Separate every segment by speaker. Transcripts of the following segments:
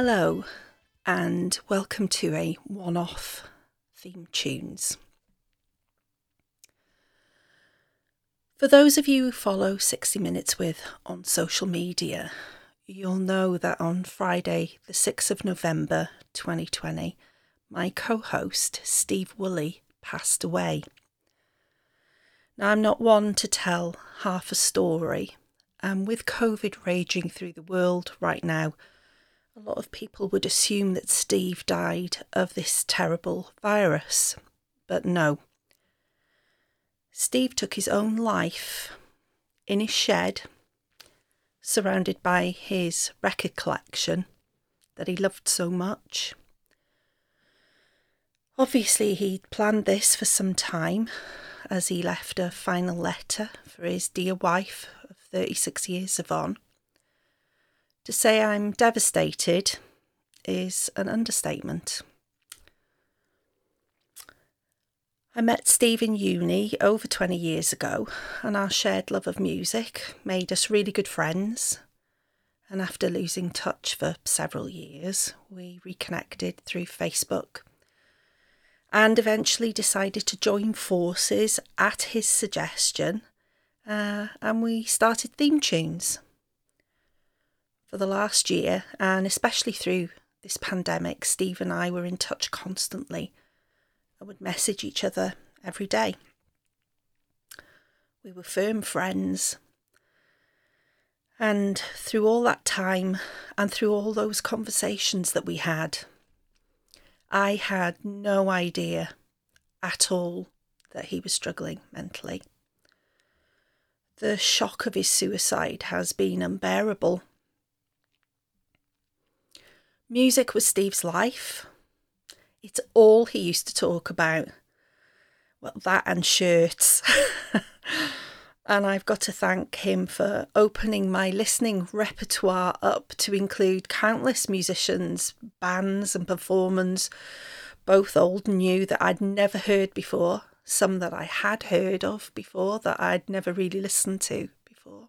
Speaker 1: Hello, and welcome to a one off theme tunes. For those of you who follow 60 Minutes with on social media, you'll know that on Friday, the 6th of November 2020, my co host, Steve Woolley, passed away. Now, I'm not one to tell half a story, and with COVID raging through the world right now, a lot of people would assume that Steve died of this terrible virus, but no. Steve took his own life in his shed, surrounded by his record collection that he loved so much. Obviously, he'd planned this for some time as he left a final letter for his dear wife of 36 years, Yvonne. To say I'm devastated is an understatement. I met Steve in uni over 20 years ago, and our shared love of music made us really good friends. And after losing touch for several years, we reconnected through Facebook and eventually decided to join forces at his suggestion, uh, and we started theme tunes. For the last year, and especially through this pandemic, Steve and I were in touch constantly and would message each other every day. We were firm friends. And through all that time and through all those conversations that we had, I had no idea at all that he was struggling mentally. The shock of his suicide has been unbearable. Music was Steve's life, it's all he used to talk about. Well, that and shirts. and I've got to thank him for opening my listening repertoire up to include countless musicians, bands, and performers, both old and new, that I'd never heard before, some that I had heard of before that I'd never really listened to before.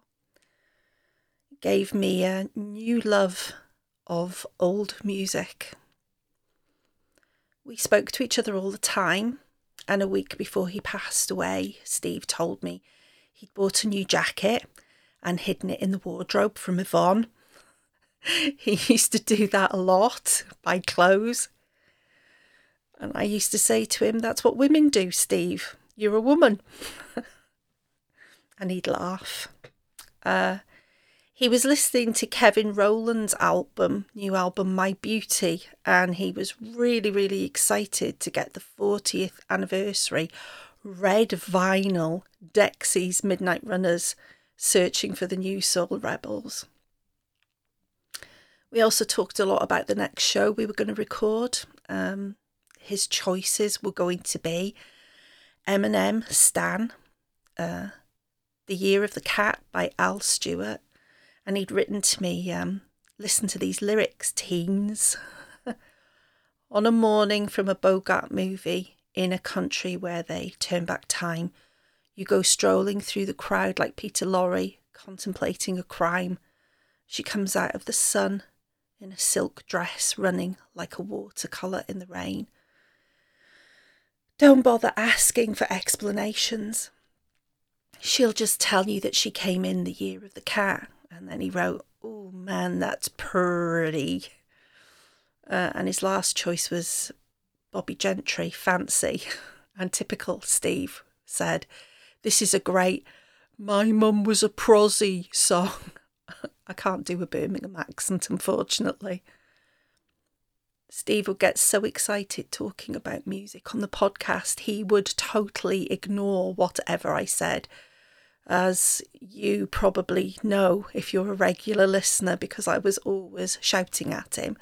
Speaker 1: Gave me a new love of old music. We spoke to each other all the time, and a week before he passed away, Steve told me he'd bought a new jacket and hidden it in the wardrobe from Yvonne. he used to do that a lot, buy clothes. And I used to say to him, That's what women do, Steve. You're a woman. and he'd laugh. Uh, he was listening to Kevin Rowland's album, new album My Beauty, and he was really, really excited to get the 40th anniversary red vinyl Dexys Midnight Runners searching for the new Soul Rebels. We also talked a lot about the next show we were going to record. Um, his choices were going to be Eminem, Stan, uh, The Year of the Cat by Al Stewart, and he'd written to me, um, listen to these lyrics, teens. On a morning from a Bogart movie in a country where they turn back time, you go strolling through the crowd like Peter Lorre, contemplating a crime. She comes out of the sun in a silk dress, running like a watercolour in the rain. Don't bother asking for explanations. She'll just tell you that she came in the year of the cat and then he wrote, Oh man, that's pretty. Uh, and his last choice was Bobbie Gentry, Fancy. And typical Steve said, This is a great My Mum Was a Prosy song. I can't do a Birmingham accent, unfortunately. Steve would get so excited talking about music on the podcast, he would totally ignore whatever I said as you probably know if you're a regular listener, because I was always shouting at him,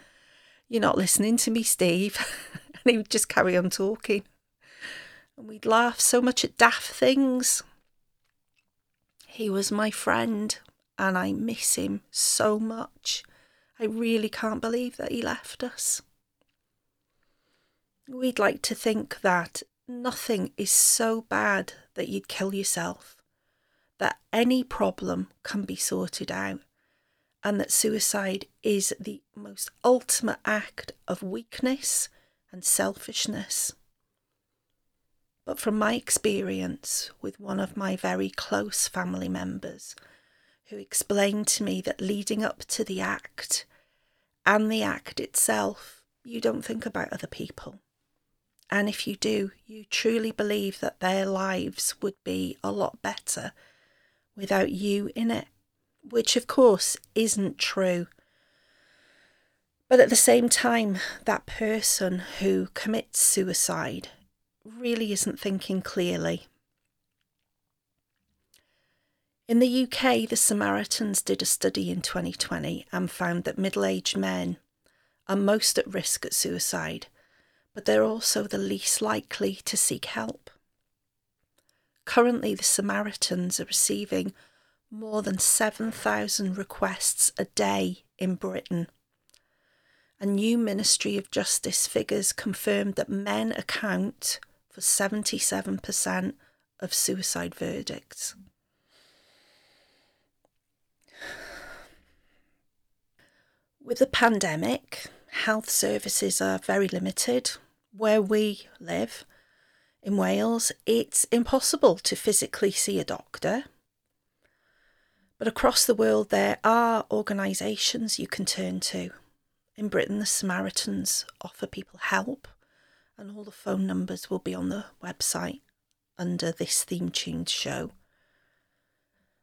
Speaker 1: You're not listening to me, Steve. and he would just carry on talking. And we'd laugh so much at daft things. He was my friend, and I miss him so much. I really can't believe that he left us. We'd like to think that nothing is so bad that you'd kill yourself that any problem can be sorted out and that suicide is the most ultimate act of weakness and selfishness. But from my experience with one of my very close family members, who explained to me that leading up to the act and the act itself, you don't think about other people. And if you do, you truly believe that their lives would be a lot better without you in it, which of course isn't true. But at the same time, that person who commits suicide really isn't thinking clearly. In the UK, the Samaritans did a study in 2020 and found that middle aged men are most at risk at suicide, but they're also the least likely to seek help. Currently, the Samaritans are receiving more than 7,000 requests a day in Britain. A new Ministry of Justice figures confirmed that men account for 77% of suicide verdicts. With the pandemic, health services are very limited. Where we live in Wales, it's impossible to physically see a doctor. But across the world, there are organisations you can turn to. In Britain, the Samaritans offer people help and all the phone numbers will be on the website under this theme tuned show.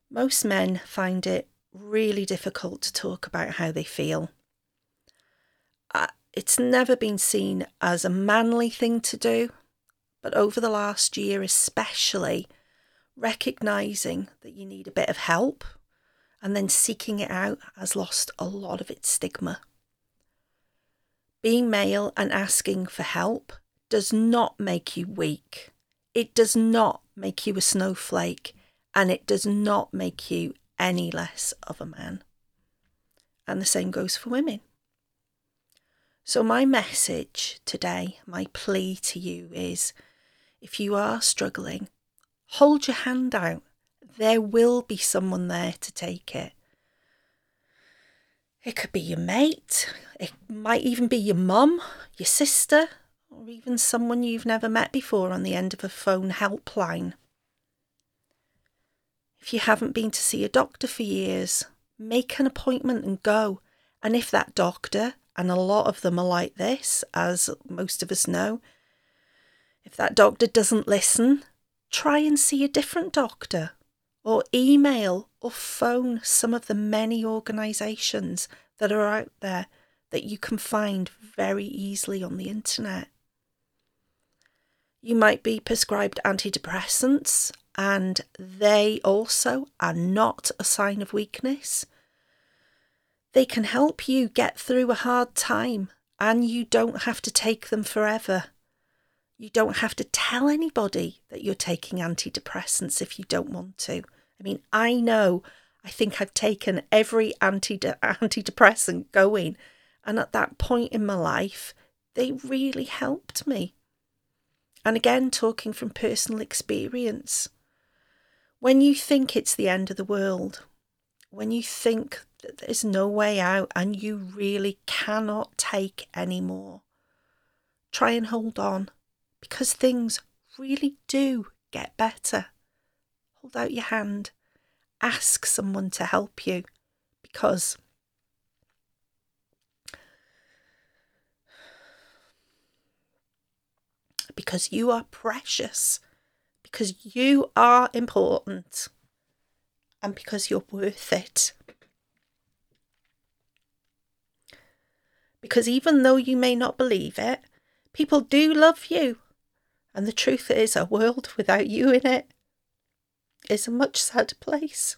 Speaker 1: Most men find it really difficult to talk about how they feel. Uh, it's never been seen as a manly thing to do, but over the last year, especially, recognizing that you need a bit of help and then seeking it out has lost a lot of its stigma. Being male and asking for help does not make you weak. It does not make you a snowflake, and it does not make you any less of a man. And the same goes for women. So, my message today, my plea to you is if you are struggling, hold your hand out. There will be someone there to take it. It could be your mate, it might even be your mum, your sister, or even someone you've never met before on the end of a phone helpline. If you haven't been to see a doctor for years, make an appointment and go. And if that doctor, and a lot of them are like this, as most of us know, if that doctor doesn't listen, try and see a different doctor, or email or phone some of the many organisations that are out there that you can find very easily on the internet. You might be prescribed antidepressants, and they also are not a sign of weakness. They can help you get through a hard time, and you don't have to take them forever. You don't have to tell anybody that you're taking antidepressants if you don't want to. I mean, I know, I think I've taken every anti- antidepressant going, and at that point in my life, they really helped me. And again, talking from personal experience. When you think it's the end of the world, when you think that there's no way out and you really cannot take any more, try and hold on because things really do get better. Hold out your hand, ask someone to help you because because you are precious, because you are important, and because you're worth it. Because even though you may not believe it, people do love you. And the truth is, a world without you in it is a much sadder place.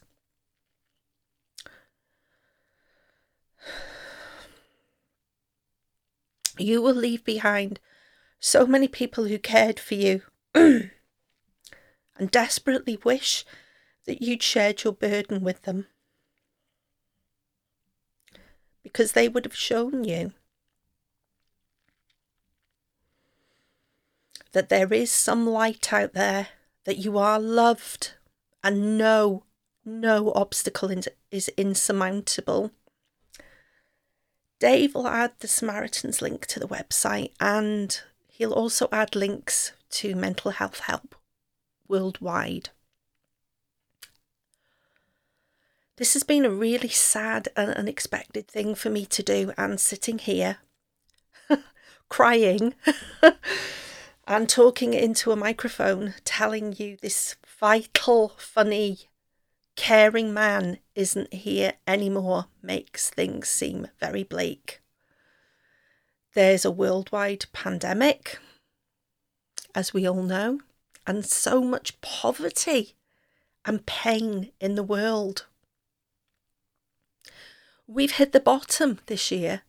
Speaker 1: You will leave behind so many people who cared for you and desperately wish that you'd shared your burden with them. Because they would have shown you that there is some light out there, that you are loved, and no, no obstacle is insurmountable. Dave will add the Samaritans link to the website and he'll also add links to mental health help worldwide. This has been a really sad and unexpected thing for me to do, and sitting here crying and talking into a microphone, telling you this vital, funny, caring man isn't here anymore makes things seem very bleak. There's a worldwide pandemic, as we all know, and so much poverty and pain in the world. We've hit the bottom this year,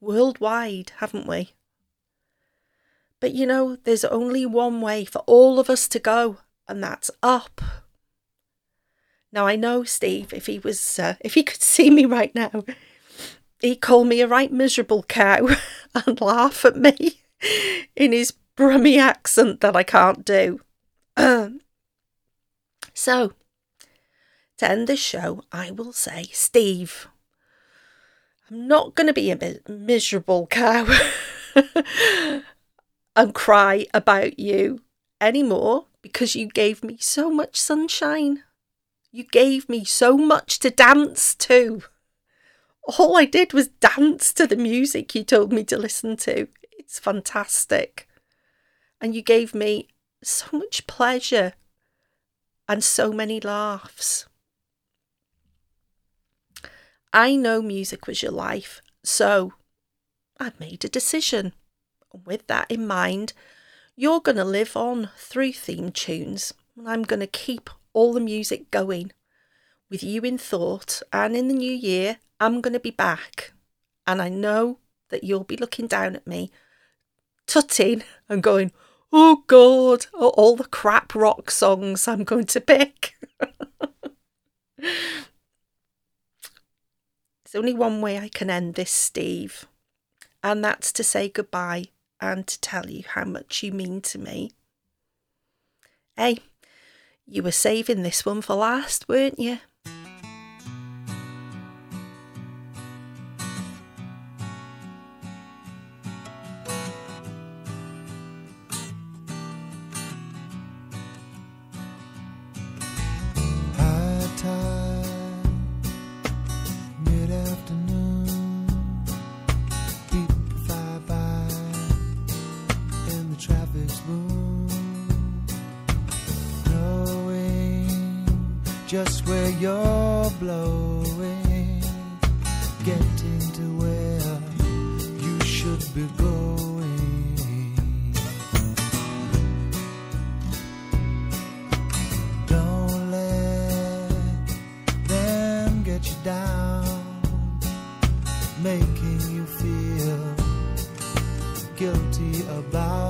Speaker 1: worldwide, haven't we? But you know, there's only one way for all of us to go, and that's up. Now I know Steve, if he was, uh, if he could see me right now, he'd call me a right miserable cow and laugh at me in his Brummy accent that I can't do. so, to end this show, I will say, Steve, I'm not going to be a miserable cow and cry about you anymore because you gave me so much sunshine. You gave me so much to dance to. All I did was dance to the music you told me to listen to. It's fantastic. And you gave me so much pleasure and so many laughs. I know music was your life, so I've made a decision. With that in mind, you're going to live on through theme tunes, and I'm going to keep all the music going with you in thought. And in the new year, I'm going to be back, and I know that you'll be looking down at me, tutting and going, Oh God, all the crap rock songs I'm going to pick. There's only one way I can end this, Steve, and that's to say goodbye and to tell you how much you mean to me. Hey, you were saving this one for last, weren't you?
Speaker 2: Just where you're blowing, getting to where you should be going. Don't let them get you down, making you feel guilty about.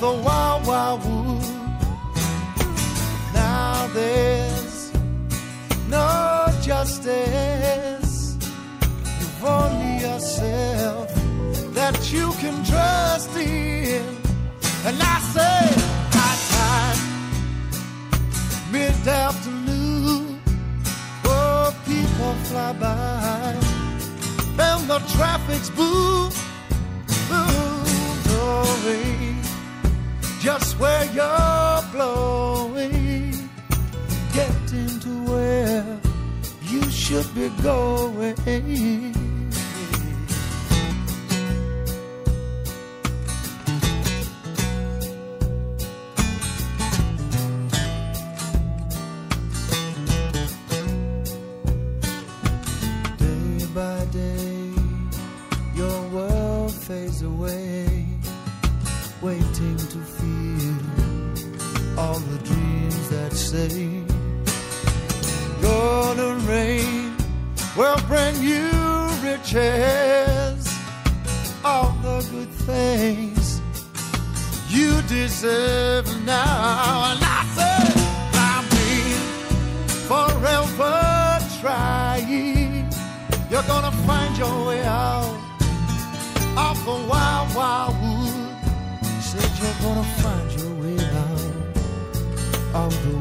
Speaker 2: The wild, wild wood. Now there's no justice. You've only yourself that you can trust in. And I say, high time, mid afternoon, oh, people fly by, and the traffic's boom, world fades away waiting to feel all the dreams that say riches, all the good things you deserve now. And I said, been forever trying. You're gonna find your way out of the wild, wild wood. Said you're gonna find your way out of the